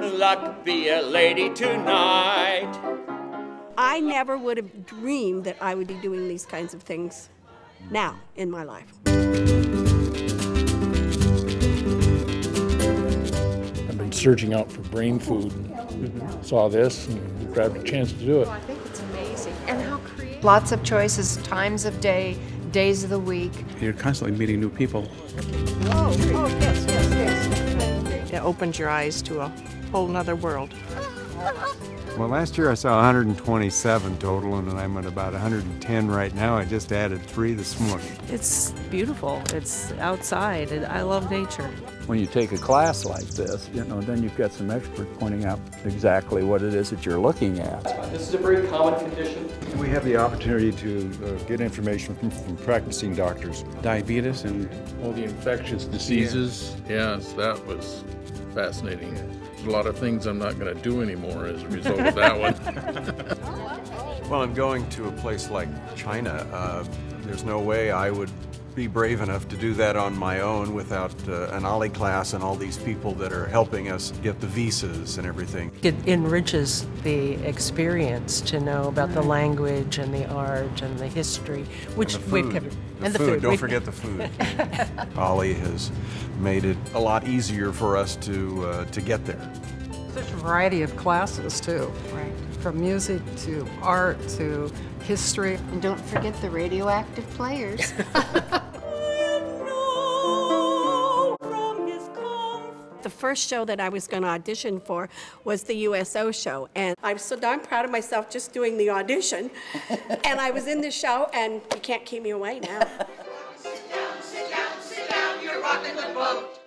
luck, be a lady tonight. I never would have dreamed that I would be doing these kinds of things now in my life. I've been searching out for brain food. And saw this and grabbed a chance to do it. Oh, I think it's amazing. And how creative. Lots of choices, times of day, days of the week. You're constantly meeting new people. Oh, oh, yes, yes, yes. It opens your eyes to a whole nother world. Well, last year I saw 127 total, and I'm at about 110 right now. I just added three this morning. It's beautiful. It's outside. and I love nature. When you take a class like this, you know, then you've got some expert pointing out exactly what it is that you're looking at. This is a very common condition. We have the opportunity to uh, get information from, from practicing doctors. Diabetes and All the infectious diseases, yes, that was fascinating. There's a lot of things I'm not going to do anymore as a result of that one. Well, I'm going to a place like China. Uh, there's no way I would be brave enough to do that on my own without uh, an OLLI class and all these people that are helping us get the visas and everything. It enriches the experience to know about the language and the art and the history, which And the we've food. covered. The and the food. food. Don't forget the food. OLLI has made it a lot easier for us to uh, to get there. Such a variety of classes, too. Right. From music to art to history. And don't forget the radioactive players. first show that I was going to audition for was the USO show, and I'm so darn proud of myself just doing the audition. and I was in the show, and you can't keep me away now.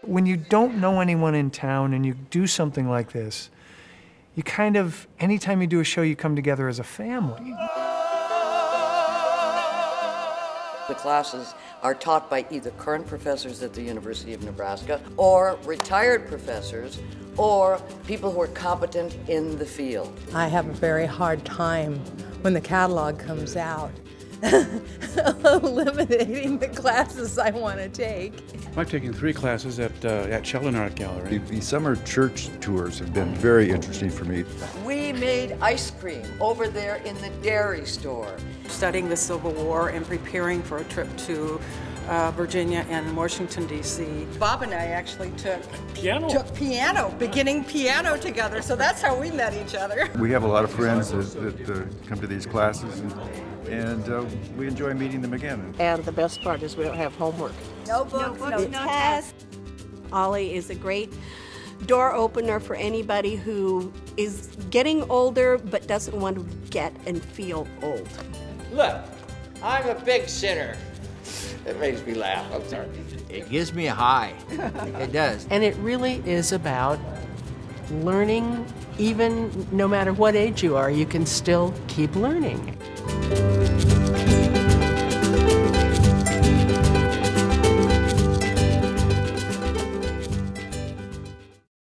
When you don't know anyone in town and you do something like this, you kind of, anytime you do a show, you come together as a family. The classes are taught by either current professors at the University of Nebraska or retired professors or people who are competent in the field. I have a very hard time when the catalog comes out eliminating the classes I want to take. I've taken three classes at uh, at Sheldon Art Gallery. The, the summer church tours have been very interesting for me. We made ice cream over there in the dairy store. Studying the Civil War and preparing for a trip to uh, Virginia and Washington, D.C. Bob and I actually took Piano. took piano, beginning piano together. So that's how we met each other. We have a lot of friends that, that uh, come to these classes, and, and uh, we enjoy meeting them again. And the best part is we don't have homework. No books, no, tests. OLLI is a great door opener for anybody who is getting older but doesn't want to get and feel old. Look, I'm a big sinner. It makes me laugh. I'm sorry. It gives me a high. It does. And it really is about learning, even no matter what age you are, you can still keep learning.